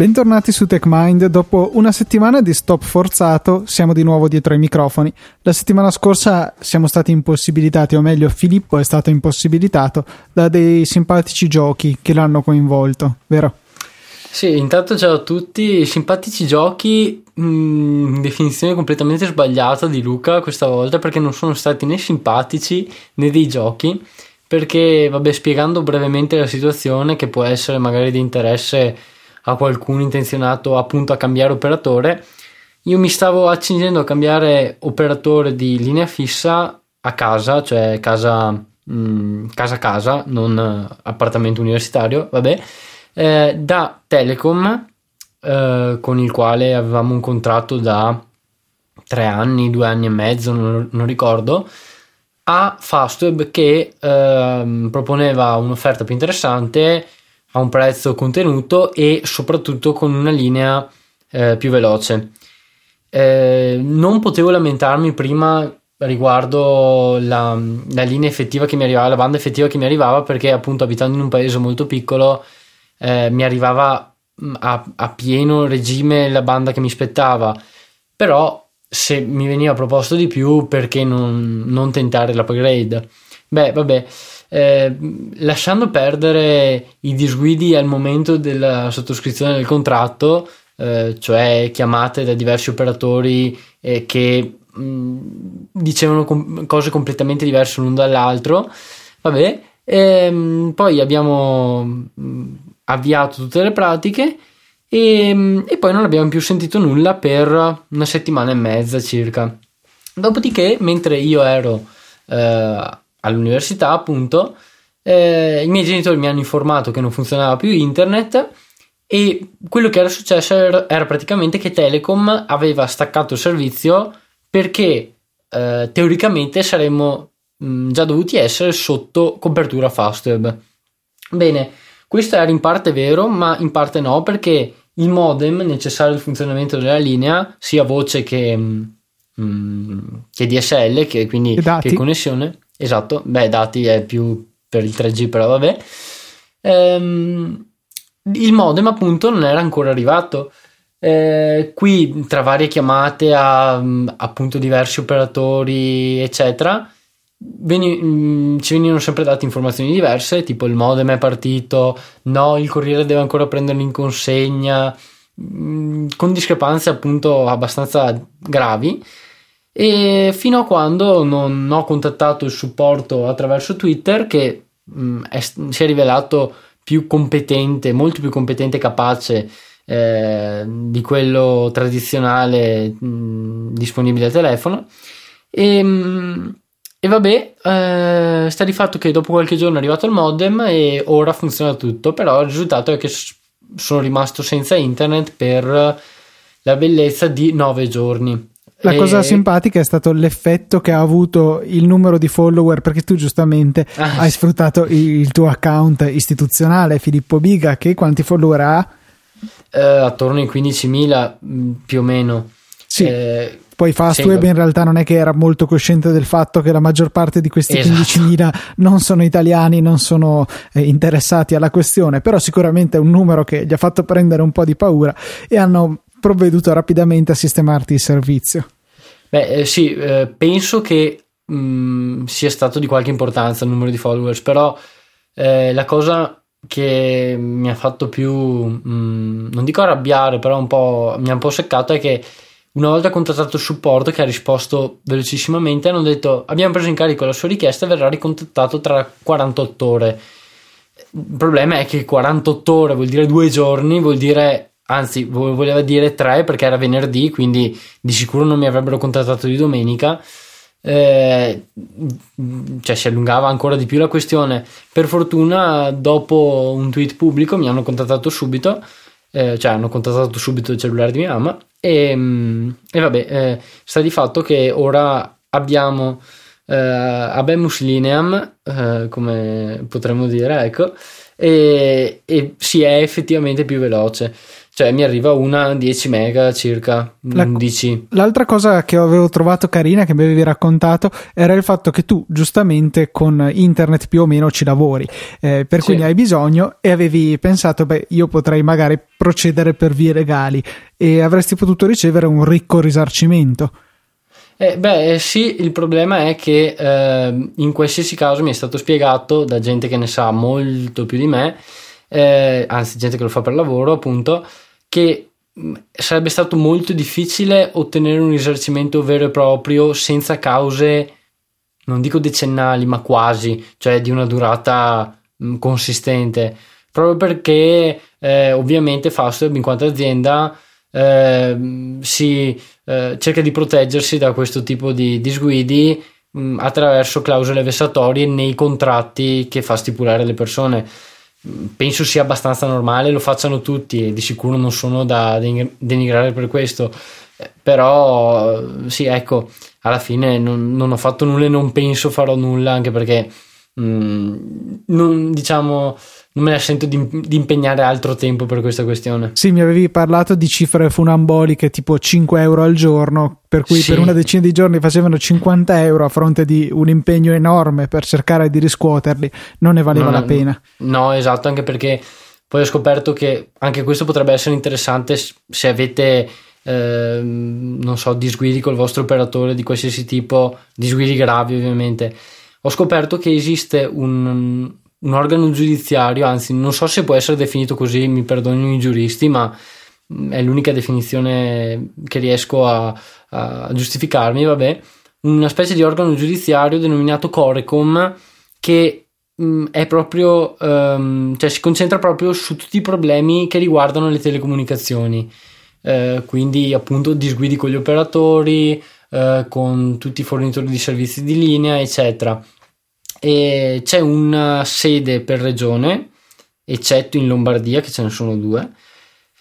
Bentornati su TechMind. Dopo una settimana di stop forzato, siamo di nuovo dietro ai microfoni. La settimana scorsa siamo stati impossibilitati, o meglio, Filippo è stato impossibilitato da dei simpatici giochi che l'hanno coinvolto, vero? Sì, intanto ciao a tutti. Simpatici giochi, mh, mm, definizione completamente sbagliata di Luca questa volta perché non sono stati né simpatici né dei giochi. Perché, vabbè, spiegando brevemente la situazione, che può essere magari di interesse a qualcuno intenzionato appunto a cambiare operatore, io mi stavo accingendo a cambiare operatore di linea fissa a casa, cioè casa mh, mm, casa casa, non appartamento universitario, vabbè, eh, da Telecom eh, con il quale avevamo un contratto da tre anni, due anni e mezzo, non, non ricordo, a Fastweb che eh, proponeva un'offerta più interessante a un prezzo contenuto e soprattutto con una linea eh, più veloce. Eh, non potevo lamentarmi prima riguardo la, la, linea effettiva che mi arrivava, la banda effettiva che mi arrivava, perché appunto abitando in un paese molto piccolo eh, mi arrivava mm, a, a, pieno regime la banda che mi spettava. Però se mi veniva proposto di più, perché non, non tentare l'upgrade? Beh, vabbè. Eh, lasciando perdere i disguidi al momento della sottoscrizione del contratto, eh, cioè chiamate da diversi operatori eh, che mh, mm, dicevano com- cose completamente diverse l'un dall'altro, vabbè, ehm, poi abbiamo mh, mm, avviato tutte le pratiche e, mm, e poi non abbiamo più sentito nulla per una settimana e mezza circa. Dopodiché, mentre io ero eh, all'università, appunto, eh, i miei genitori mi hanno informato che non funzionava più internet e quello che era successo era, era praticamente che Telecom aveva staccato il servizio perché eh, teoricamente saremmo mh, mm, già dovuti essere sotto copertura Fastweb. Bene, questo era in parte vero, ma in parte no, perché il modem necessario al funzionamento della linea, sia voce che, mh, mm, che DSL, che quindi che connessione, Esatto, beh, dati è più per il 3G, però vabbè. Ehm, il modem appunto non era ancora arrivato. Eh, qui tra varie chiamate a appunto diversi operatori, eccetera, veni, mh, ci venivano sempre date informazioni diverse, tipo il modem è partito, no, il corriere deve ancora prenderlo in consegna, mh, con discrepanze appunto abbastanza gravi e fino a quando non ho contattato il supporto attraverso Twitter che mh, mm, è, si è rivelato più competente, molto più competente e capace eh, di quello tradizionale mh, mm, disponibile al telefono. E, mh, mm, e vabbè eh, sta di fatto che dopo qualche giorno è arrivato il modem e ora funziona tutto però il risultato è che sono rimasto senza internet per la bellezza di 9 giorni la cosa e... simpatica è stato l'effetto che ha avuto il numero di follower, perché tu giustamente ah, hai sfruttato il tuo account istituzionale, Filippo Biga, che quanti follower ha? Eh, attorno ai 15.000 mm, più o meno. Sì. Eh, poi Fastweb in realtà non è che era molto cosciente del fatto che la maggior parte di questi esatto. 15.000 non sono italiani, non sono eh, interessati alla questione, però sicuramente è un numero che gli ha fatto prendere un po' di paura e hanno provveduto rapidamente a sistemarti il servizio. Beh, eh, sì, eh, penso che mh, mm, sia stato di qualche importanza il numero di followers, però eh, la cosa che mi ha fatto più, mh, mm, non dico arrabbiare, però un po', mi ha un po' seccato è che una volta contattato il supporto che ha risposto velocissimamente hanno detto abbiamo preso in carico la sua richiesta e verrà ricontattato tra 48 ore. Il problema è che 48 ore vuol dire due giorni, vuol dire anzi voleva dire tre perché era venerdì, quindi di sicuro non mi avrebbero contattato di domenica. Eh, cioè si allungava ancora di più la questione. Per fortuna, dopo un tweet pubblico, mi hanno contattato subito, eh, cioè hanno contattato subito il cellulare di mia mamma. E, mm, e vabbè, eh, sta di fatto che ora abbiamo eh, Abemus Lineam, eh, come potremmo dire, ecco, e, e si è effettivamente più veloce cioè mi arriva una 10 mega circa, La, 11. L'altra cosa che avevo trovato carina, che mi avevi raccontato, era il fatto che tu giustamente con internet più o meno ci lavori, eh, per cui ne hai bisogno e avevi pensato, beh, io potrei magari procedere per vie legali e avresti potuto ricevere un ricco risarcimento. Eh, beh, sì, il problema è che eh, in qualsiasi caso mi è stato spiegato da gente che ne sa molto più di me, eh, anzi gente che lo fa per lavoro appunto, che mm, sarebbe stato molto difficile ottenere un risarcimento vero e proprio senza cause, non dico decennali, ma quasi, cioè di una durata mm, consistente. Proprio perché eh, ovviamente Fastweb in quanto azienda eh, si eh, cerca di proteggersi da questo tipo di disguidi mh, mm, attraverso clausole vessatorie nei contratti che fa stipulare le persone penso sia abbastanza normale, lo facciano tutti e di sicuro non sono da denigrare per questo, eh, però sì, ecco, alla fine non, non ho fatto nulla e non penso farò nulla anche perché mh, mm, non, diciamo non me la sento di, di, impegnare altro tempo per questa questione. Sì, mi avevi parlato di cifre funamboliche tipo 5 euro al giorno, per cui sì. per una decina di giorni facevano 50 euro a fronte di un impegno enorme per cercare di riscuoterli, non ne valeva no, la pena. No, esatto, anche perché poi ho scoperto che anche questo potrebbe essere interessante se avete... Eh, non so, disguidi col vostro operatore di qualsiasi tipo, disguidi gravi ovviamente. Ho scoperto che esiste un, un organo giudiziario, anzi non so se può essere definito così, mi perdonino i giuristi, ma mm, è l'unica definizione che riesco a, a giustificarmi, vabbè, una specie di organo giudiziario denominato Corecom che mm, è proprio, um, cioè si concentra proprio su tutti i problemi che riguardano le telecomunicazioni, eh, quindi appunto disguidi con gli operatori, eh, con tutti i fornitori di servizi di linea, eccetera e c'è una sede per regione, eccetto in Lombardia, che ce ne sono due.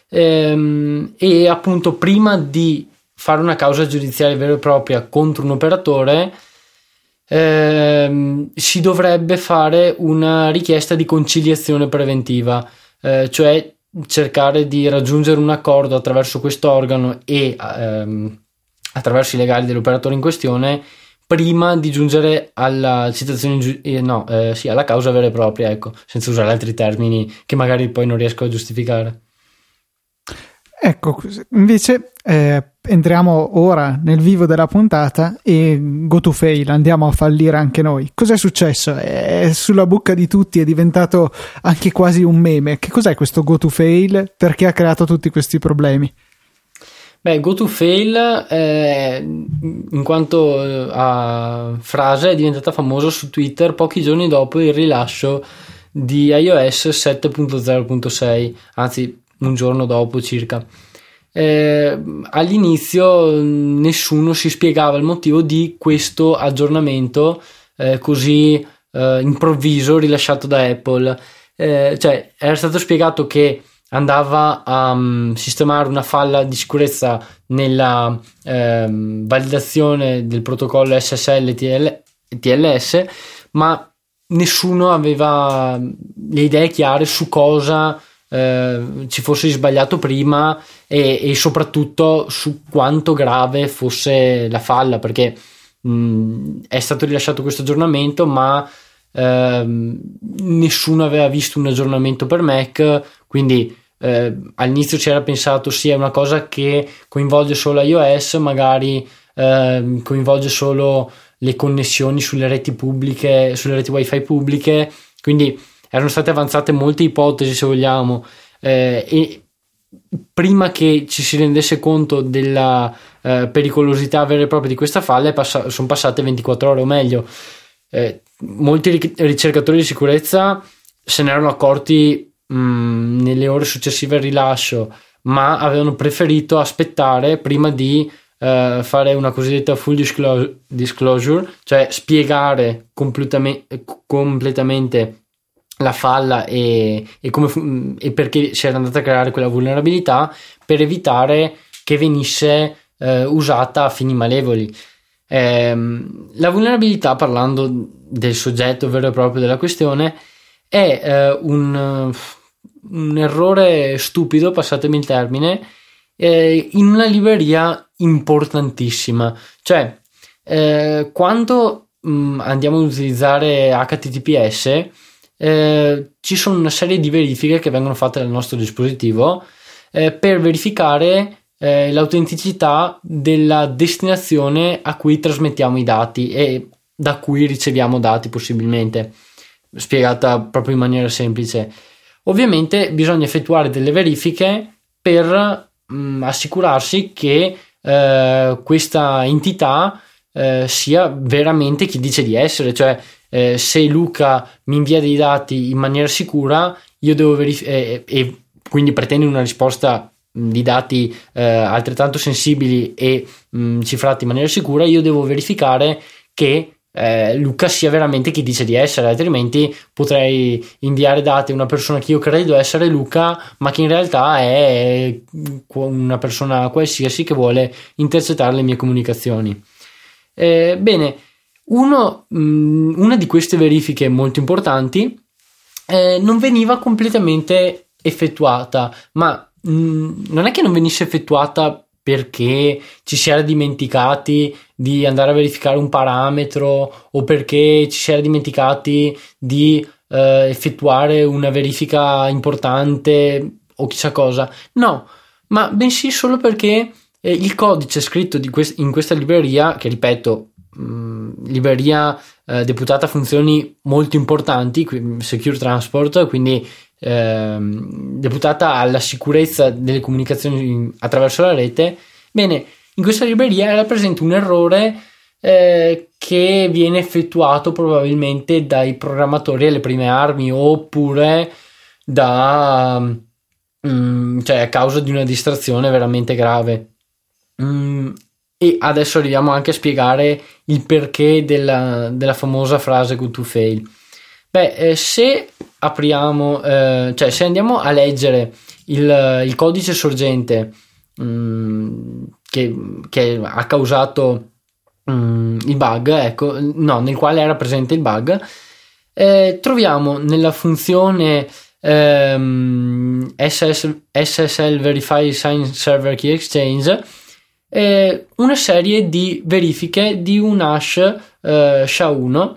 Ehm, e appunto, prima di fare una causa giudiziaria vera e propria contro un operatore, ehm, si dovrebbe fare una richiesta di conciliazione preventiva, eh, cioè cercare di raggiungere un accordo attraverso questo organo e ehm, attraverso i legali dell'operatore in questione prima di giungere alla citazione, eh, no, eh, sì, alla causa vera e propria, ecco, senza usare altri termini che magari poi non riesco a giustificare. Ecco, invece eh, entriamo ora nel vivo della puntata e go to fail, andiamo a fallire anche noi. Cos'è successo? È sulla bocca di tutti, è diventato anche quasi un meme. Che cos'è questo go to fail? Perché ha creato tutti questi problemi? Beh, go to fail eh, in quanto eh, a frase è diventata famosa su Twitter pochi giorni dopo il rilascio di iOS 7.0.6, anzi un giorno dopo circa. Eh, all'inizio nessuno si spiegava il motivo di questo aggiornamento eh, così eh, improvviso rilasciato da Apple. Eh, cioè, era stato spiegato che andava a um, sistemare una falla di sicurezza nella um, validazione del protocollo SSL TL, TLS, ma nessuno aveva le idee chiare su cosa eh, ci fosse sbagliato prima e, e, soprattutto su quanto grave fosse la falla, perché mh, è stato rilasciato questo aggiornamento, ma ehm, nessuno aveva visto un aggiornamento per Mac, quindi eh, all'inizio c'era pensato sia una cosa che coinvolge solo iOS, magari eh, coinvolge solo le connessioni sulle reti pubbliche, sulle reti wifi pubbliche, quindi erano state avanzate molte ipotesi se vogliamo. Eh, e prima che ci si rendesse conto della eh, pericolosità vera e propria di questa falla pass- sono passate 24 ore o meglio. Eh, molti ricercatori di sicurezza se ne erano accorti mm, nelle ore successive al rilascio, ma avevano preferito aspettare prima di uh, fare una cosiddetta full disclosure, cioè spiegare completamente, completamente la falla e, e, come, e, perché si era andata a creare quella vulnerabilità per evitare che venisse uh, usata a fini malevoli. Eh, la vulnerabilità, parlando del soggetto vero e proprio della questione, è eh, un, un errore stupido, passatemi il termine, eh, in una libreria importantissima. Cioè, eh, quando mh, mm, andiamo ad utilizzare HTTPS, eh, ci sono una serie di verifiche che vengono fatte dal nostro dispositivo eh, per verificare eh, l'autenticità della destinazione a cui trasmettiamo i dati e da cui riceviamo dati possibilmente, spiegata proprio in maniera semplice. Ovviamente bisogna effettuare delle verifiche per mh, mm, assicurarsi che eh, questa entità eh, sia veramente chi dice di essere, cioè eh, se Luca mi invia dei dati in maniera sicura, io devo verificare e quindi pretende una risposta di dati eh, altrettanto sensibili e mh, cifrati in maniera sicura, io devo verificare che eh, Luca sia veramente chi dice di essere, altrimenti potrei inviare dati a una persona che io credo essere Luca, ma che in realtà è una persona qualsiasi che vuole intercettare le mie comunicazioni. Eh, bene, uno, mh, una di queste verifiche molto importanti eh, non veniva completamente effettuata, ma mh, mm, non è che non venisse effettuata perché ci si era dimenticati di andare a verificare un parametro o perché ci si era dimenticati di eh, effettuare una verifica importante o chissà cosa. No, ma bensì solo perché eh, il codice scritto quest- in questa libreria, che ripeto, mh, mm, libreria eh, deputata a funzioni molto importanti, Secure Transport, quindi ehm, deputata alla sicurezza delle comunicazioni attraverso la rete, bene, in questa libreria era presente un errore eh, che viene effettuato probabilmente dai programmatori alle prime armi oppure da mm, cioè a causa di una distrazione veramente grave. Mm, e adesso arriviamo anche a spiegare il perché della, della famosa frase good to fail. Beh, eh, se apriamo, eh, cioè se andiamo a leggere il, il codice sorgente mm, che, che, ha causato mm, il bug, ecco, no, nel quale era presente il bug, eh, troviamo nella funzione ehm, SS, SSL Verify Sign Server Key Exchange eh, una serie di verifiche di un hash eh, SHA-1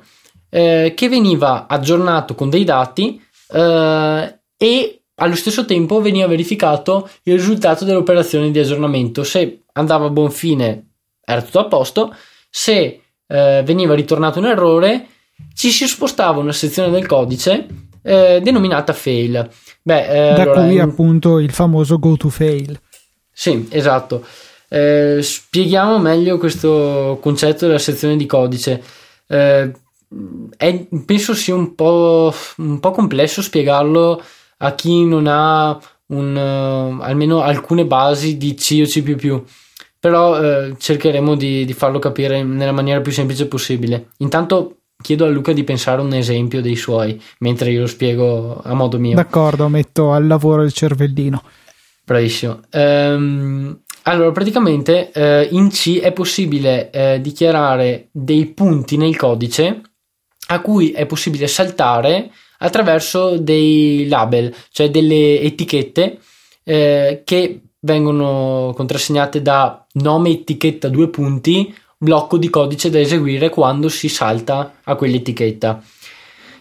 eh, che veniva aggiornato con dei dati eh, e allo stesso tempo veniva verificato il risultato dell'operazione di aggiornamento. Se andava a buon fine era tutto a posto, se eh, veniva ritornato un errore ci si spostava una sezione del codice eh, denominata fail. Beh, da allora, cui appunto il famoso go to fail. Sì, esatto. Eh, spieghiamo meglio questo concetto della sezione di codice. Eh, è, penso sia un po', un po', complesso spiegarlo a chi non ha un, uh, almeno alcune basi di C o C++, però uh, cercheremo di, di, farlo capire nella maniera più semplice possibile. Intanto chiedo a Luca di pensare un esempio dei suoi, mentre io lo spiego a modo mio. D'accordo, metto al lavoro il cervellino. Bravissimo. Um, allora, praticamente uh, in C è possibile dichiarare dei punti nel codice a cui è possibile saltare attraverso dei label, cioè delle etichette eh, che vengono contrassegnate da nome etichetta due punti, blocco di codice da eseguire quando si salta a quell'etichetta.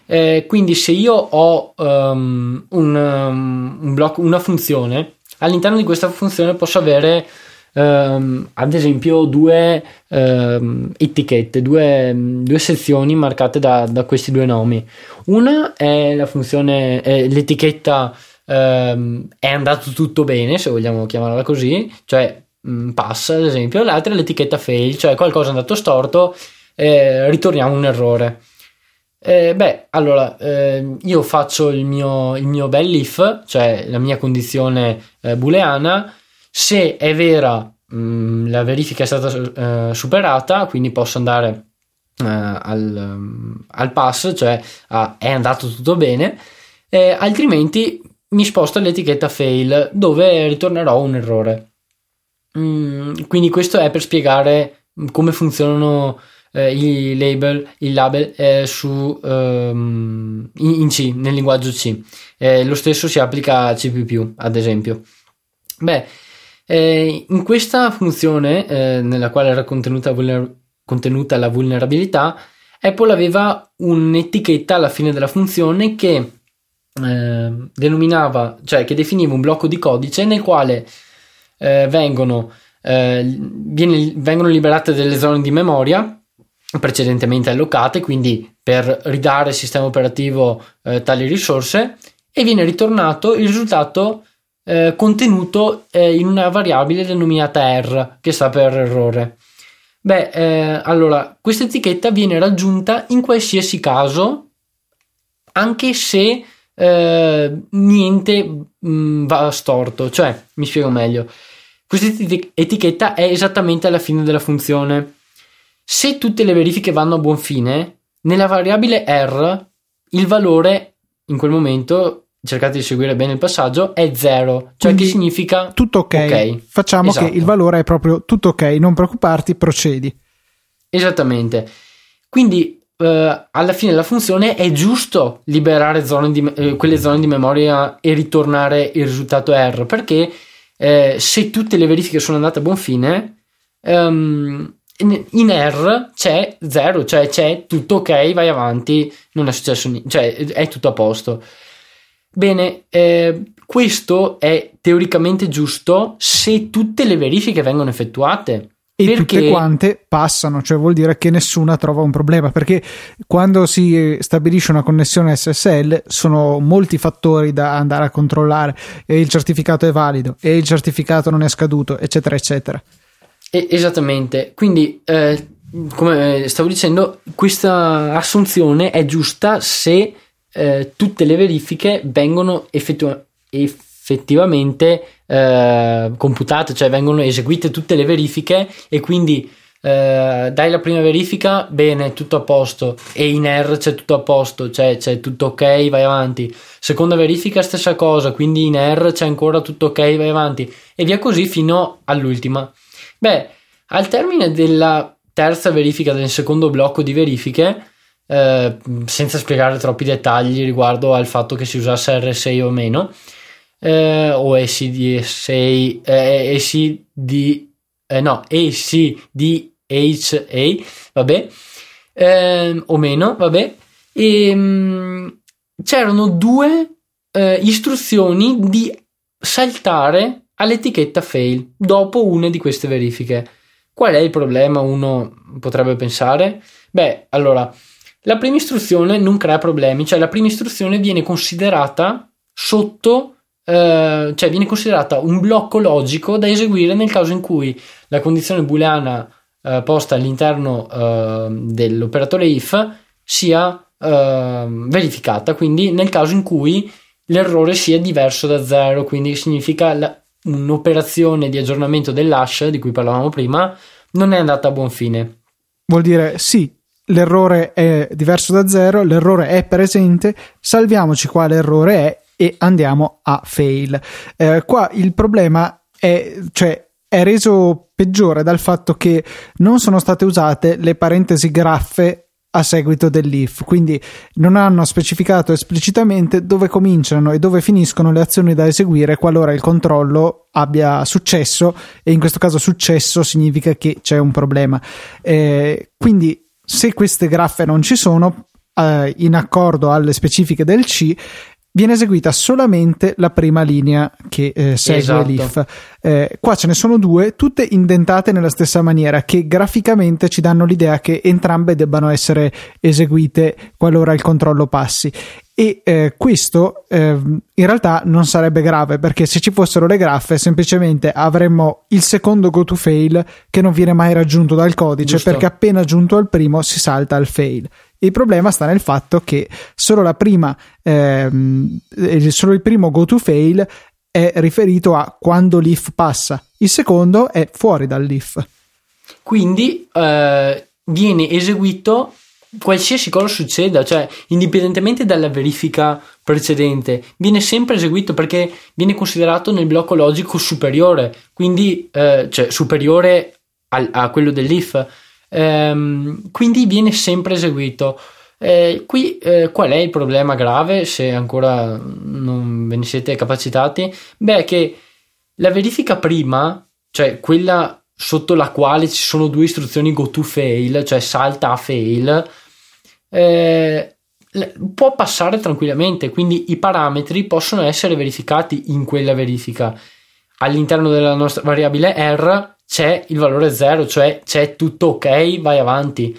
Eh, quindi se io ho um, un, um, un blocco, una funzione, all'interno di questa funzione posso avere Um, ad esempio due um, etichette, due, due, sezioni marcate da, da, questi due nomi. Una è la funzione, è l'etichetta um, è andato tutto bene, se vogliamo chiamarla così, cioè um, pass ad esempio, l'altra è l'etichetta fail, cioè qualcosa è andato storto, eh, ritorniamo un errore. Eh, beh, allora eh, io faccio il mio, il mio bel if, cioè la mia condizione eh, booleana se è vera mh, mm, la verifica è stata uh, superata, quindi posso andare uh, al, um, al, pass, cioè uh, è andato tutto bene, eh, altrimenti mi sposto all'etichetta fail dove ritornerò un errore. Mm, quindi questo è per spiegare come funzionano eh, il label, il label eh, su, um, in, in, C, nel linguaggio C. Eh, lo stesso si applica a C++, ad esempio. Beh, eh, in questa funzione, eh, nella quale era contenuta, vulner- contenuta la vulnerabilità, Apple aveva un'etichetta alla fine della funzione che eh, denominava, cioè che definiva un blocco di codice nel quale eh, vengono, eh, viene, vengono liberate delle zone di memoria precedentemente allocate, quindi per ridare al sistema operativo eh, tali risorse, e viene ritornato il risultato eh, contenuto eh, in una variabile denominata R, che sta per errore. Beh, eh, allora, questa etichetta viene raggiunta in qualsiasi caso, anche se eh, niente mh, mm, va storto. Cioè, mi spiego meglio. Questa etichetta è esattamente alla fine della funzione. Se tutte le verifiche vanno a buon fine, nella variabile R il valore in quel momento cercate di seguire bene il passaggio, è zero, cioè Quindi, che significa tutto ok. okay. Facciamo esatto. che il valore è proprio tutto ok, non preoccuparti, procedi. Esattamente. Quindi eh, alla fine della funzione è giusto liberare zone di, eh, quelle zone di memoria e ritornare il risultato R, perché eh, se tutte le verifiche sono andate a buon fine, um, in R c'è zero, cioè c'è tutto ok, vai avanti, non è successo niente, cioè è tutto a posto. Bene, eh, questo è teoricamente giusto se tutte le verifiche vengono effettuate. E perché... tutte quante passano, cioè vuol dire che nessuna trova un problema, perché quando si stabilisce una connessione SSL sono molti fattori da andare a controllare, e il certificato è valido, e il certificato non è scaduto, eccetera, eccetera. E, esattamente, quindi eh, come stavo dicendo, questa assunzione è giusta se eh, tutte le verifiche vengono effettu- effettivamente eh, computate, cioè vengono eseguite tutte le verifiche e quindi eh, dai la prima verifica, bene, tutto a posto e in R c'è tutto a posto, cioè c'è tutto ok, vai avanti. Seconda verifica stessa cosa, quindi in R c'è ancora tutto ok, vai avanti e via così fino all'ultima. Beh, al termine della terza verifica del secondo blocco di verifiche eh, senza spiegare troppi dettagli riguardo al fatto che si usasse R6 o meno, eh, o ACD6, eh, ACD, eh, no, ACDHA, vabbè, eh, o meno, vabbè, e mh, mm, c'erano due eh, istruzioni di saltare all'etichetta fail dopo una di queste verifiche. Qual è il problema? Uno potrebbe pensare. Beh, allora, la prima istruzione non crea problemi, cioè la prima istruzione viene considerata sotto, eh, cioè viene considerata un blocco logico da eseguire nel caso in cui la condizione booleana eh, posta all'interno eh, dell'operatore if sia ehm, verificata, quindi nel caso in cui l'errore sia diverso da zero, quindi significa la, un'operazione di aggiornamento dell'hash di cui parlavamo prima non è andata a buon fine. Vuol dire sì, l'errore è diverso da zero, l'errore è presente, salviamoci quale errore è e andiamo a fail. Eh, qua il problema è, cioè, è reso peggiore dal fatto che non sono state usate le parentesi graffe a seguito dell'if, quindi non hanno specificato esplicitamente dove cominciano e dove finiscono le azioni da eseguire qualora il controllo abbia successo e in questo caso successo significa che c'è un problema. Eh, quindi se queste graffe non ci sono, eh, in accordo alle specifiche del C, viene eseguita solamente la prima linea che eh, segue esatto. l'if. Eh, qua ce ne sono due, tutte indentate nella stessa maniera, che graficamente ci danno l'idea che entrambe debbano essere eseguite qualora il controllo passi e eh, questo eh, in realtà non sarebbe grave perché se ci fossero le graffe semplicemente avremmo il secondo go to fail che non viene mai raggiunto dal codice Giusto. perché appena giunto al primo si salta al fail. Il problema sta nel fatto che solo la prima ehm, solo il primo go to fail è riferito a quando l'if passa, il secondo è fuori dall'if. Quindi eh, viene eseguito qualsiasi cosa succeda, cioè indipendentemente dalla verifica precedente, viene sempre eseguito perché viene considerato nel blocco logico superiore, quindi eh, cioè superiore al, a quello dell'if. ehm, quindi viene sempre eseguito. Eh, qui eh, qual è il problema grave, se ancora non ve ne siete capacitati? Beh, che la verifica prima, cioè quella sotto la quale ci sono due istruzioni go to fail, cioè salta a fail, eh, può passare tranquillamente, quindi i parametri possono essere verificati in quella verifica. All'interno della nostra variabile R c'è il valore 0, cioè c'è tutto ok, vai avanti.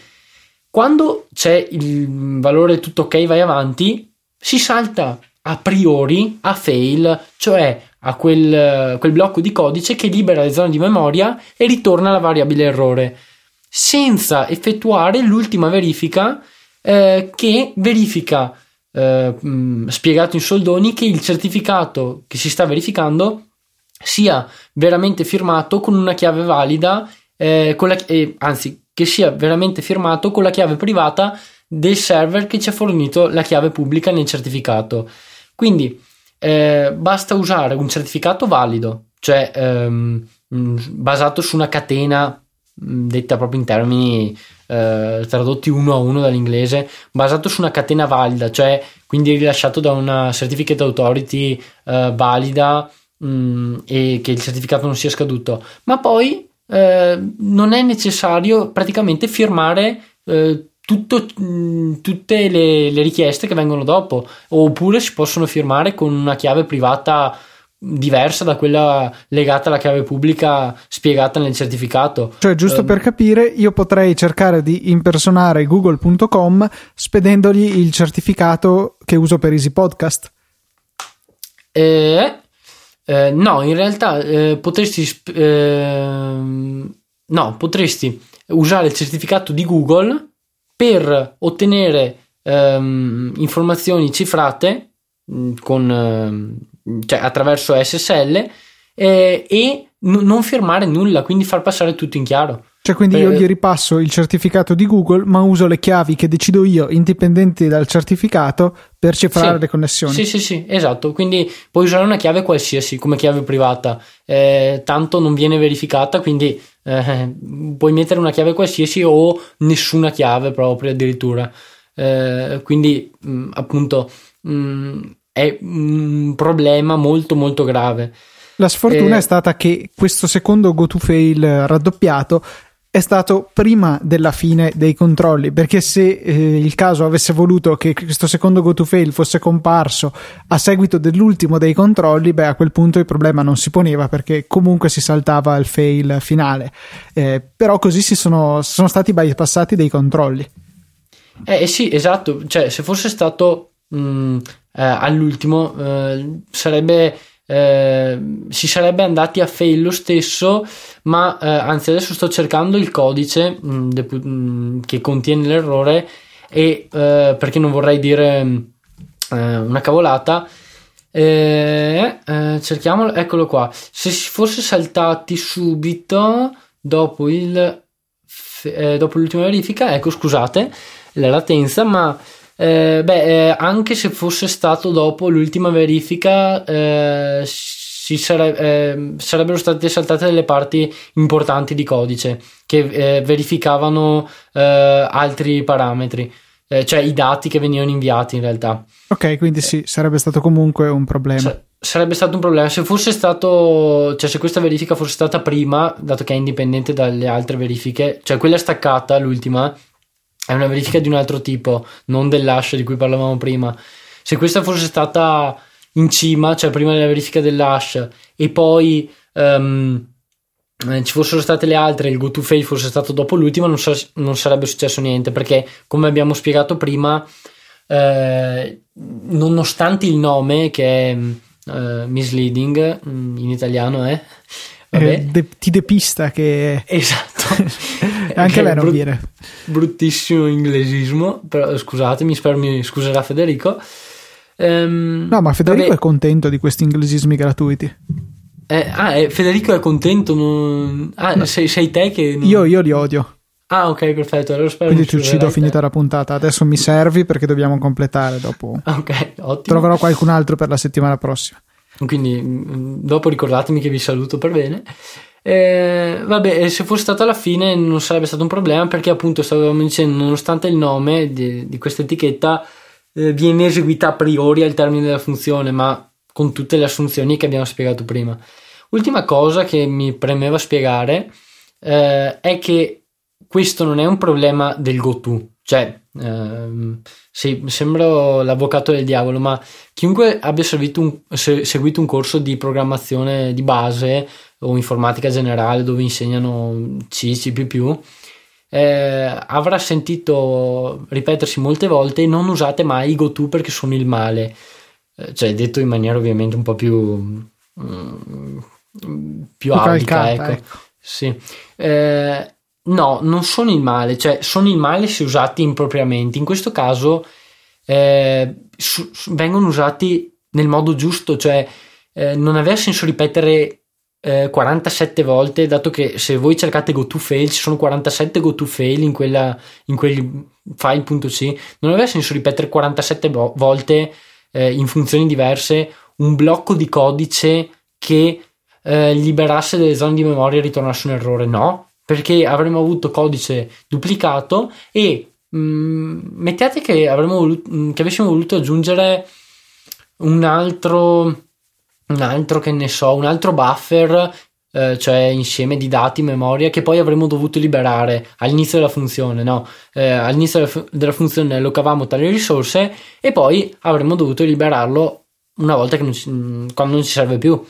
Quando c'è il valore tutto ok, vai avanti, si salta a priori a fail, cioè a quel, quel blocco di codice che libera le zone di memoria e ritorna la variabile errore, senza effettuare l'ultima verifica eh, che verifica, eh, mh, spiegato in soldoni, che il certificato che si sta verificando sia veramente firmato con una chiave valida, eh, la, eh, anzi, che sia veramente firmato con la chiave privata del server che ci ha fornito la chiave pubblica nel certificato. Quindi eh, basta usare un certificato valido, cioè ehm, basato su una catena detta proprio in termini eh, tradotti uno a uno dall'inglese, basato su una catena valida, cioè quindi rilasciato da una certificate authority eh, valida mh, e che il certificato non sia scaduto. Ma poi eh, non è necessario praticamente firmare eh, tutto, tutte le, le, richieste che vengono dopo, oppure si possono firmare con una chiave privata diversa da quella legata alla chiave pubblica spiegata nel certificato. Cioè, giusto um, per capire, io potrei cercare di impersonare google.com spedendogli il certificato che uso per Easy Podcast. Eh, eh, no, in realtà eh, potresti ehm, no, potresti usare il certificato di Google per ottenere ehm, informazioni cifrate mm, con ehm, cioè attraverso SSL eh, e n- non firmare nulla, quindi far passare tutto in chiaro. Cioè, quindi io gli ripasso il certificato di Google, ma uso le chiavi che decido io, indipendenti dal certificato, per cifrare sì, le connessioni. Sì, sì, sì, esatto. Quindi puoi usare una chiave qualsiasi come chiave privata, eh, tanto non viene verificata, quindi eh, puoi mettere una chiave qualsiasi o nessuna chiave proprio addirittura. Eh, quindi, mh, appunto, mh, è un problema molto molto grave. La sfortuna eh, è stata che questo secondo go to fail raddoppiato è stato prima della fine dei controlli perché se eh, il caso avesse voluto che questo secondo go to fail fosse comparso a seguito dell'ultimo dei controlli beh a quel punto il problema non si poneva perché comunque si saltava il fail finale. Eh, però così si sono, sono stati bypassati dei controlli. Eh, sì esatto. Cioè se fosse stato mh, mm, eh, all'ultimo eh, sarebbe eh, si sarebbe andati a fail lo stesso ma eh, anzi adesso sto cercando il codice mh, mm, de- mh, mm, che contiene l'errore e eh, perché non vorrei dire una cavolata. Cerchiamolo eccolo qua. Se si fosse saltati subito dopo il dopo l'ultima verifica ecco scusate la latenza ma eh, beh, eh, anche se fosse stato dopo l'ultima verifica, eh, sare- eh, sarebbero state saltate delle parti importanti di codice che eh, verificavano eh, altri parametri, cioè i dati che venivano inviati in realtà. Ok, quindi sì, sarebbe stato comunque un problema. Sa- sarebbe stato un problema se fosse stato, cioè se questa verifica fosse stata prima, dato che è indipendente dalle altre verifiche, cioè quella staccata, l'ultima è una verifica di un altro tipo, non dell'hash di cui parlavamo prima. Se questa fosse stata in cima, cioè prima della verifica dell'hash, e poi um, ci fossero state le altre, il go to fail fosse stato dopo l'ultima, non, sa- non sarebbe successo niente perché, come abbiamo spiegato prima, eh, nonostante il nome che è uh, misleading mm, in italiano, eh, eh, de- ti depista che esatto anche a me non brut- viene bruttissimo inglesismo però scusatemi spero mi scuserà Federico um, no ma Federico vabbè. è contento di questi inglesismi gratuiti eh, ah eh, Federico è contento non... ah no. sei, sei, te che non... io, io li odio Ah, ok, perfetto. Allora spero Quindi ti uccido finita la puntata. Adesso mi servi perché dobbiamo completare dopo. Ok, ottimo. Troverò qualcun altro per la settimana prossima quindi mm, dopo ricordatemi che vi saluto per bene. Eh, vabbè, se fosse stato alla fine non sarebbe stato un problema perché appunto stavamo dicendo, nonostante il nome di, di questa etichetta eh, viene eseguita a priori al termine della funzione, ma con tutte le assunzioni che abbiamo spiegato prima. Ultima cosa che mi premeva spiegare eh, è che questo non è un problema del GoTo, cioè ehm, sì, sembro l'avvocato del diavolo, ma chiunque abbia un, se, seguito un corso di programmazione di base o informatica generale dove insegnano C, C++, eh, avrà sentito ripetersi molte volte non usate mai i GoTo perché sono il male. Eh, cioè detto in maniera ovviamente un po' più... Mm, più aulica, ecco. ecco. Sì. Eh, no, non sono il male, cioè sono il male se usati impropriamente. In questo caso eh, su, su, vengono usati nel modo giusto, cioè eh, non aveva senso ripetere 47 eh, volte, dato che se voi cercate GoToFail ci sono 47 GoToFail in, quella, in quel file.c, non aveva senso ripetere 47 vo- volte eh, in funzioni diverse un blocco di codice che eh, liberasse delle zone di memoria e ritornasse un errore. No, perché avremmo avuto codice duplicato e mm, mettete che, voluto, mm, che avessimo voluto aggiungere un altro, un altro che ne so, un altro buffer eh, cioè insieme di dati, memoria, che poi avremmo dovuto liberare all'inizio della funzione, no? Eh, all'inizio della, fu- della, funzione locavamo tali risorse e poi avremmo dovuto liberarlo una volta che non ci, quando non ci serve più.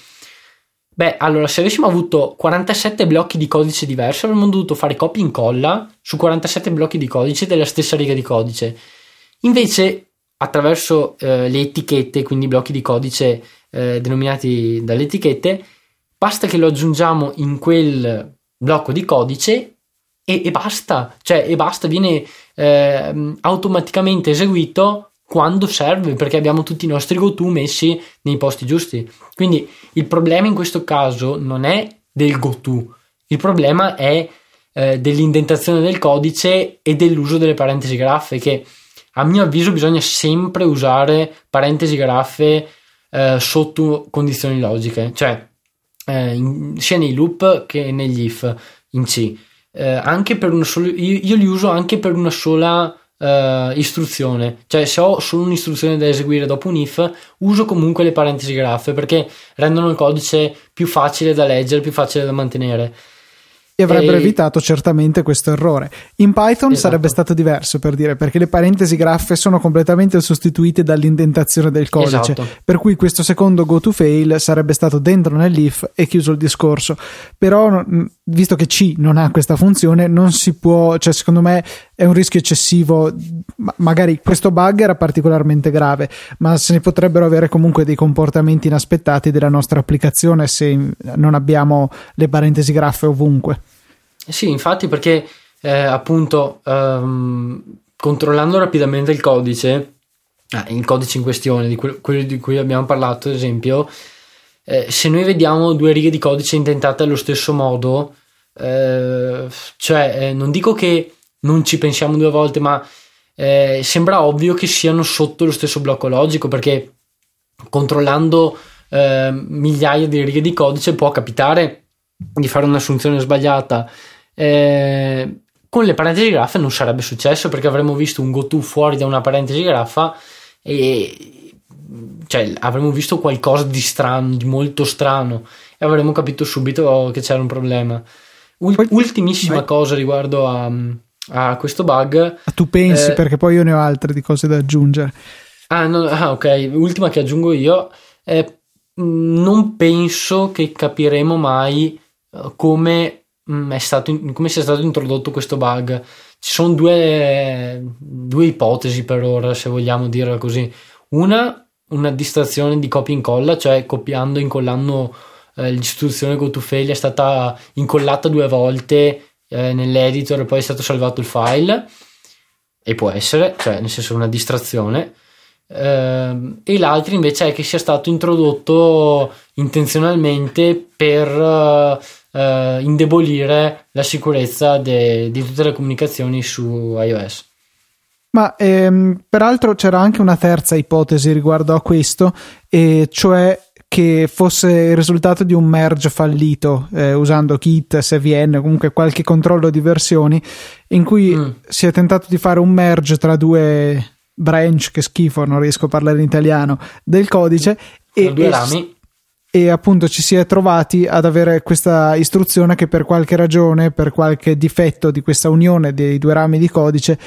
Beh, allora, se avessimo avuto 47 blocchi di codice diversi, avremmo dovuto fare copia e incolla su 47 blocchi di codice della stessa riga di codice. Invece, attraverso eh, le etichette, quindi blocchi di codice eh, denominati dalle etichette, basta che lo aggiungiamo in quel blocco di codice e, e basta, cioè, e basta, viene eh, automaticamente eseguito quando serve perché abbiamo tutti i nostri go-to messi nei posti giusti. Quindi il problema in questo caso non è del go-to, il problema è eh, dell'indentazione del codice e dell'uso delle parentesi graffe che a mio avviso bisogna sempre usare parentesi graffe eh, sotto condizioni logiche, cioè eh, sia nei loop che negli if in C. Eh, anche per una sola, io, io li uso anche per una sola uh, istruzione, cioè se ho solo un'istruzione da eseguire dopo un if, uso comunque le parentesi graffe perché rendono il codice più facile da leggere, più facile da mantenere e avrebbero e... evitato certamente questo errore. In Python esatto. sarebbe stato diverso per dire perché le parentesi graffe sono completamente sostituite dall'indentazione del codice, esatto. per cui questo secondo go to fail sarebbe stato dentro nell'if e chiuso il discorso. Però visto che C non ha questa funzione, non si può, cioè secondo me è un rischio eccessivo. Magari questo bug era particolarmente grave, ma se ne potrebbero avere comunque dei comportamenti inaspettati della nostra applicazione se non abbiamo le parentesi graffe ovunque. Sì, infatti, perché eh, appunto um, controllando rapidamente il codice, ah, il codice in questione, di quello, quello di cui abbiamo parlato, ad esempio, eh, se noi vediamo due righe di codice intentate allo stesso modo, eh, cioè eh, non dico che non ci pensiamo due volte, ma eh, sembra ovvio che siano sotto lo stesso blocco logico perché controllando eh, migliaia di righe di codice può capitare di fare un'assunzione sbagliata. Eh, con le parentesi graffe non sarebbe successo perché avremmo visto un goto fuori da una parentesi graffa e cioè avremmo visto qualcosa di strano, di molto strano e avremmo capito subito che c'era un problema. Ul- ultimissima Vai. cosa riguardo a, a, questo bug. Tu pensi eh, perché poi io ne ho altre di cose da aggiungere. Ah, no, ah ok, ultima che aggiungo io. Eh, non penso che capiremo mai come, mh, stato, come sia stato introdotto questo bug. Ci sono due, due ipotesi per ora, se vogliamo dirla così. Una, una distrazione di copia e incolla, cioè copiando e incollando eh, l'istruzione GoToFail è stata incollata due volte eh, nell'editor e poi è stato salvato il file e può essere, cioè nel senso una distrazione eh, e l'altro invece è che sia stato introdotto intenzionalmente per eh, indebolire la sicurezza de- di tutte le comunicazioni su iOS. Ma ehm, peraltro c'era anche una terza ipotesi riguardo a questo, e cioè che fosse il risultato di un merge fallito eh, usando Kit, SVN, comunque qualche controllo di versioni in cui mm. si è tentato di fare un merge tra due branch, che schifo, non riesco a parlare in italiano, del codice e, due rami. E appunto ci si è trovati ad avere questa istruzione che per qualche ragione, per qualche difetto di questa unione dei due rami di codice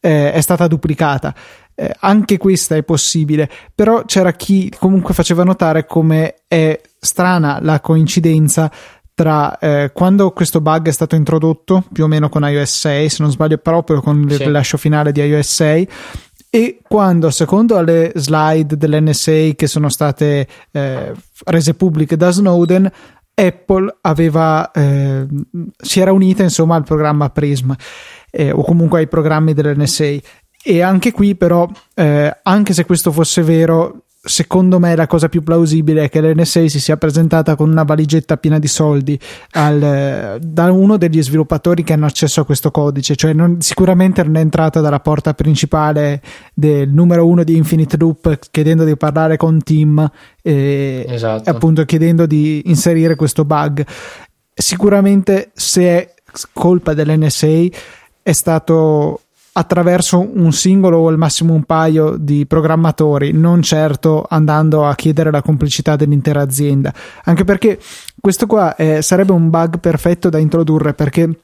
eh, è stata duplicata eh, anche questa è possibile, però c'era chi comunque faceva notare come è strana la coincidenza tra eh, quando questo bug è stato introdotto, più o meno con iOS 6, se non sbaglio proprio con il sì. rilascio finale di iOS 6, e quando, secondo alle slide dell'NSA che sono state eh, rese pubbliche da Snowden, Apple aveva, eh, si era unita insomma al programma Prism eh, o comunque ai programmi dell'NSA e anche qui, però, eh, anche se questo fosse vero, secondo me la cosa più plausibile è che l'NSA si sia presentata con una valigetta piena di soldi al, da uno degli sviluppatori che hanno accesso a questo codice, cioè non, sicuramente non è entrata dalla porta principale del numero uno di Infinite Loop chiedendo di parlare con Tim e esatto. appunto chiedendo di inserire questo bug. Sicuramente se è colpa dell'NSA è stato attraverso un singolo o al massimo un paio di programmatori, non certo andando a chiedere la complicità dell'intera azienda. Anche perché questo qua eh, sarebbe un bug perfetto da introdurre perché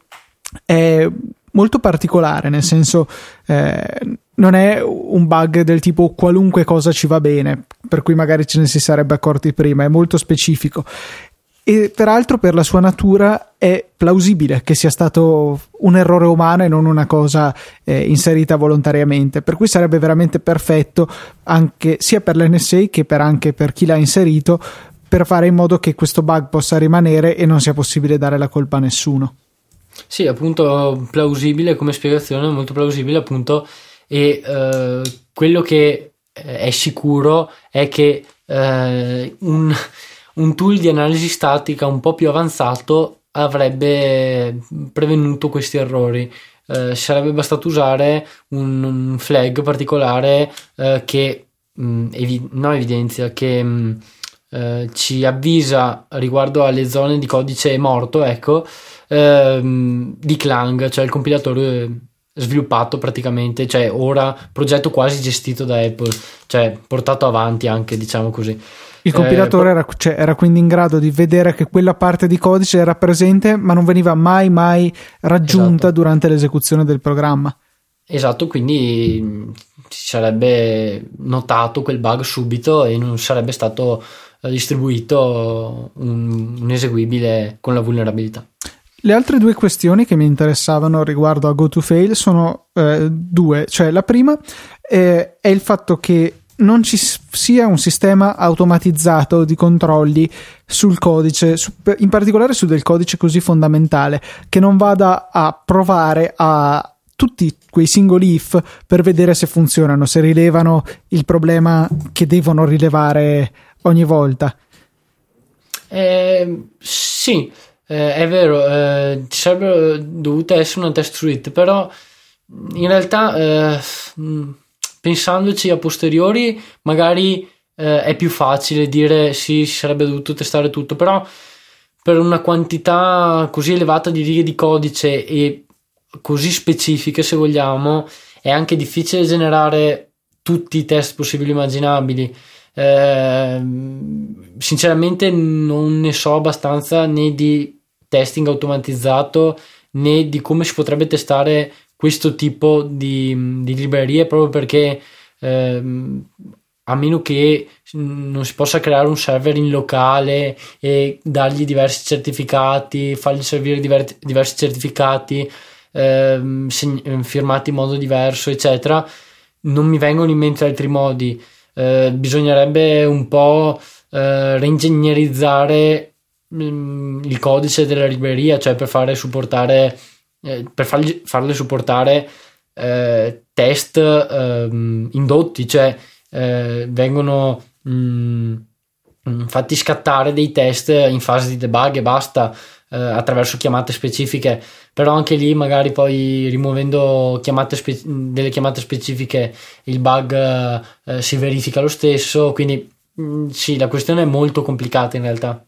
è molto particolare, nel senso eh, non è un bug del tipo qualunque cosa ci va bene, per cui magari ce ne si sarebbe accorti prima, è molto specifico e peraltro per la sua natura è plausibile che sia stato un errore umano e non una cosa eh, inserita volontariamente, per cui sarebbe veramente perfetto anche sia per l'NSA che per anche per chi l'ha inserito per fare in modo che questo bug possa rimanere e non sia possibile dare la colpa a nessuno. Sì, appunto plausibile come spiegazione, molto plausibile appunto e eh, quello che eh, è sicuro è che eh, un un tool di analisi statica un po' più avanzato avrebbe prevenuto questi errori. Eh, sarebbe bastato usare un, un flag particolare eh, che mh, mm, evi- non evidenzia, che mh, mm, eh, ci avvisa riguardo alle zone di codice morto, ecco, ehm, di Clang, cioè il compilatore sviluppato praticamente, cioè ora progetto quasi gestito da Apple, cioè portato avanti anche, diciamo così. Il compilatore eh, era, cioè, era, quindi in grado di vedere che quella parte di codice era presente, ma non veniva mai, mai raggiunta esatto. durante l'esecuzione del programma. Esatto, quindi mm, si sarebbe notato quel bug subito e non sarebbe stato eh, distribuito un, un eseguibile con la vulnerabilità. Le altre due questioni che mi interessavano riguardo a GoToFail sono eh, due, cioè la prima eh, è il fatto che non ci sia un sistema automatizzato di controlli sul codice, in particolare su del codice così fondamentale, che non vada a provare a tutti quei singoli if per vedere se funzionano, se rilevano il problema che devono rilevare ogni volta. Eh, sì, eh, è vero, eh, ci sarebbe dovuta essere una test suite, però in realtà eh, pensandoci a posteriori, magari eh, è più facile dire sì, si sarebbe dovuto testare tutto, però per una quantità così elevata di righe di codice e così specifiche, se vogliamo, è anche difficile generare tutti i test possibili e immaginabili. Eh, sinceramente non ne so abbastanza né di testing automatizzato né di come si potrebbe testare questo tipo di, di librerie proprio perché ehm, a meno che non si possa creare un server in locale e dargli diversi certificati, fargli servire diver- diversi certificati ehm, segn- firmati in modo diverso, eccetera, non mi vengono in mente altri modi. Eh, bisognerebbe un po' eh, reingegnerizzare mh, mm, il codice della libreria, cioè per fare supportare eh, per fargli, farle supportare eh, test ehm, indotti, cioè eh, vengono mh, mm, fatti scattare dei test in fase di debug e basta eh, attraverso chiamate specifiche, però anche lì magari poi rimuovendo chiamate spe- delle chiamate specifiche il bug eh, si verifica lo stesso, quindi mm, sì, la questione è molto complicata in realtà.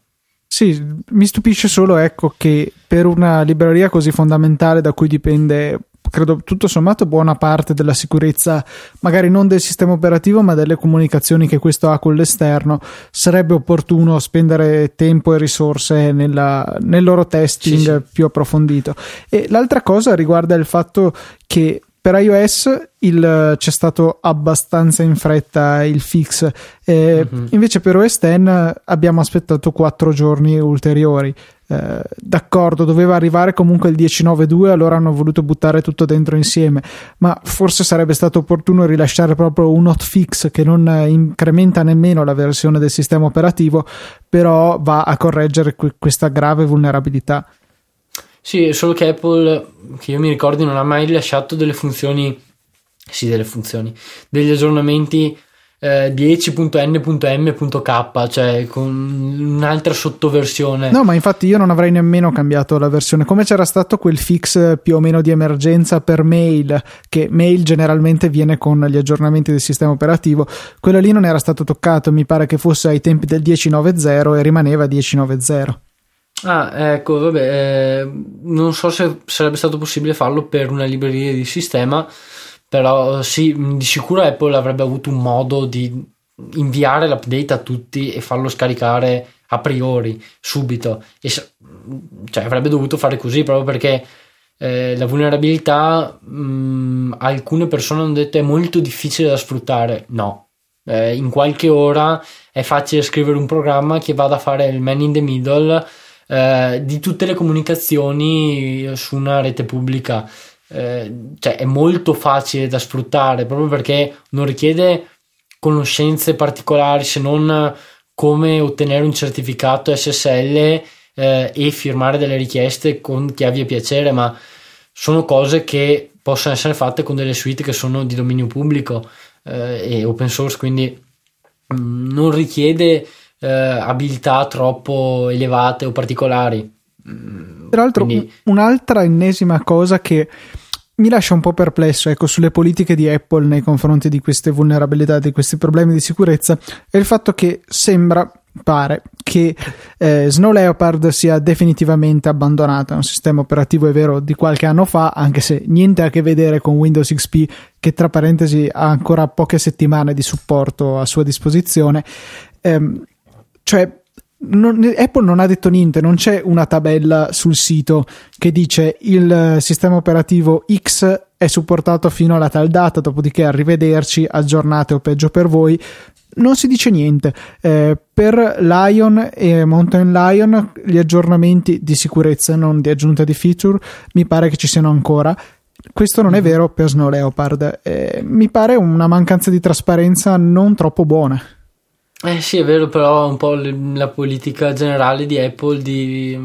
Sì, mi stupisce solo ecco che per una libreria così fondamentale da cui dipende credo tutto sommato buona parte della sicurezza, magari non del sistema operativo, ma delle comunicazioni che questo ha con l'esterno, sarebbe opportuno spendere tempo e risorse nella, nel loro testing sì, sì. più approfondito. E l'altra cosa riguarda il fatto che per iOS il, c'è stato abbastanza in fretta il fix, eh, mm-hmm. invece per OS X abbiamo aspettato 4 giorni ulteriori. Eh, d'accordo, doveva arrivare comunque il 10.9.2, allora hanno voluto buttare tutto dentro insieme, ma forse sarebbe stato opportuno rilasciare proprio un hotfix che non incrementa nemmeno la versione del sistema operativo, però va a correggere que- questa grave vulnerabilità. Sì, solo che Apple, che io mi ricordi, non ha mai rilasciato delle funzioni, sì, delle funzioni, degli aggiornamenti eh, 10.n.m.k, cioè con un'altra sottoversione. No, ma infatti io non avrei nemmeno cambiato la versione. Come c'era stato quel fix più o meno di emergenza per mail, che mail generalmente viene con gli aggiornamenti del sistema operativo, quello lì non era stato toccato. Mi pare che fosse ai tempi del 10.9.0 e rimaneva 10.9.0. Ah, ecco, vabbè, eh, non so se sarebbe stato possibile farlo per una libreria di sistema, però sì, di sicuro Apple avrebbe avuto un modo di inviare l'update a tutti e farlo scaricare a priori, subito. E, cioè, avrebbe dovuto fare così proprio perché eh, la vulnerabilità mh, alcune persone hanno detto è molto difficile da sfruttare. No, eh, in qualche ora è facile scrivere un programma che vada a fare il man in the middle eh, di tutte le comunicazioni su una rete pubblica. Eh, cioè è molto facile da sfruttare proprio perché non richiede conoscenze particolari se non come ottenere un certificato SSL eh, e firmare delle richieste con chi abbia piacere, ma sono cose che possono essere fatte con delle suite che sono di dominio pubblico eh, e open source, quindi mm, non richiede eh, abilità troppo elevate o particolari. Mm, Peraltro, Quindi... un'altra ennesima cosa che mi lascia un po' perplesso ecco, sulle politiche di Apple nei confronti di queste vulnerabilità, di questi problemi di sicurezza, è il fatto che sembra, pare, che eh, Snow Leopard sia definitivamente abbandonata. È un sistema operativo, è vero, di qualche anno fa, anche se niente a che vedere con Windows XP, che tra parentesi ha ancora poche settimane di supporto a sua disposizione. Ehm, cioè, non, Apple non ha detto niente, non c'è una tabella sul sito che dice il sistema operativo X è supportato fino alla tal data, dopodiché arrivederci, aggiornate o peggio per voi. Non si dice niente. Eh, per Lion e Mountain Lion gli aggiornamenti di sicurezza, non di aggiunta di feature, mi pare che ci siano ancora. Questo non è mm-hmm. vero per Snow Leopard. Eh, mi pare una mancanza di trasparenza non troppo buona. Eh sì, è vero, però un po' la politica generale di Apple di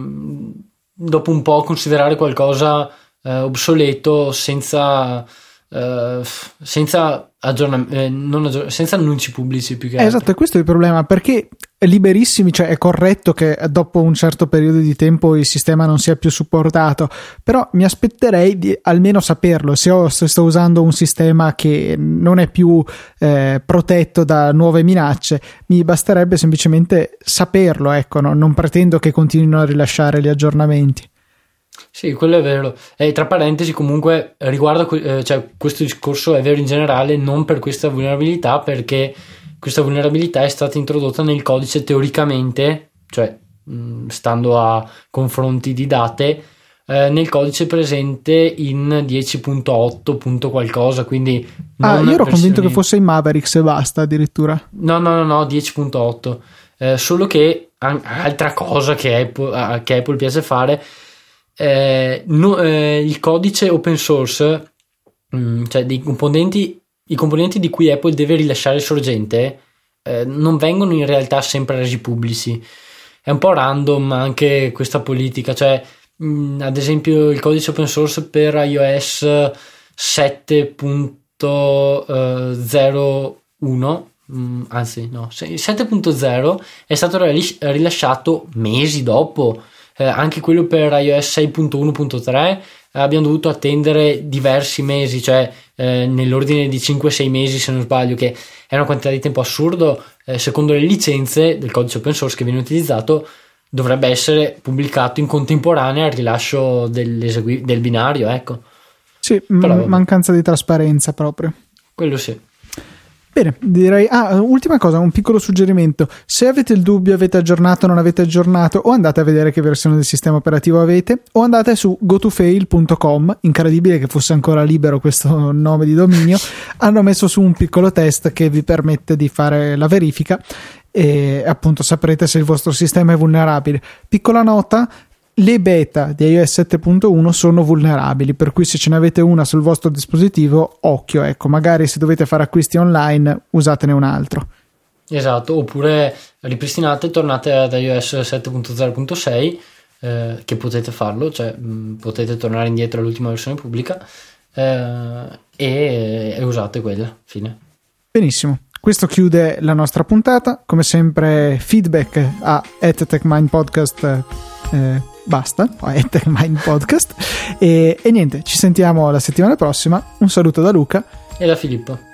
dopo un po' considerare qualcosa eh, obsoleto senza, eh, senza, aggiornam- eh, aggiorn- senza annunci pubblici più che altro. Esatto, e questo è il problema perché liberissimi, cioè è corretto che dopo un certo periodo di tempo il sistema non sia più supportato, però mi aspetterei di almeno saperlo se, ho, se sto usando un sistema che non è più eh, protetto da nuove minacce, mi basterebbe semplicemente saperlo, ecco, no? non pretendo che continuino a rilasciare gli aggiornamenti. Sì, quello è vero. E tra parentesi, comunque, riguardo eh, cioè, questo discorso è vero in generale, non per questa vulnerabilità, perché questa vulnerabilità è stata introdotta nel codice teoricamente, cioè mh, stando a confronti di date, eh, nel codice presente in 10.8. qualcosa, quindi... Ah, io ero convinto che fosse in Mavericks e basta addirittura. No, no, no, no 10.8. Eh, solo che altra cosa che Apple, che Apple piace fare, eh, no, eh, il codice open source, mh, cioè dei componenti i componenti di cui Apple deve rilasciare il sorgente eh, non vengono in realtà sempre resi pubblici. È un po' random anche questa politica, cioè mh, mm, ad esempio il codice open source per iOS 7.01 mm, anzi no 7.0 è stato rilasciato mesi dopo eh, anche quello per iOS 6.1.3 abbiamo dovuto attendere diversi mesi, cioè eh, nell'ordine di 5-6 mesi se non sbaglio, che è una quantità di tempo assurdo, eh, secondo le licenze del codice open source che viene utilizzato dovrebbe essere pubblicato in contemporanea al rilascio del binario, ecco. Sì, Però, mancanza di trasparenza proprio. Quello sì. Bene, direi. Ah, ultima cosa, un piccolo suggerimento. Se avete il dubbio, avete aggiornato, non avete aggiornato, o andate a vedere che versione del sistema operativo avete, o andate su gotofail.com. Incredibile che fosse ancora libero questo nome di dominio. Hanno messo su un piccolo test che vi permette di fare la verifica e appunto saprete se il vostro sistema è vulnerabile. Piccola nota, le beta di iOS 7.1 sono vulnerabili, per cui se ce ne avete una sul vostro dispositivo, occhio, ecco, magari se dovete fare acquisti online, usatene un altro. Esatto, oppure ripristinate e tornate ad iOS 7.0.6 eh, che potete farlo, cioè mh, mm, potete tornare indietro all'ultima versione pubblica eh, e, e usate quella, fine. Benissimo. Questo chiude la nostra puntata. Come sempre, feedback a @techmindpodcast eh, basta, è Mind Podcast. E, e niente, ci sentiamo la settimana prossima. Un saluto da Luca e da Filippo.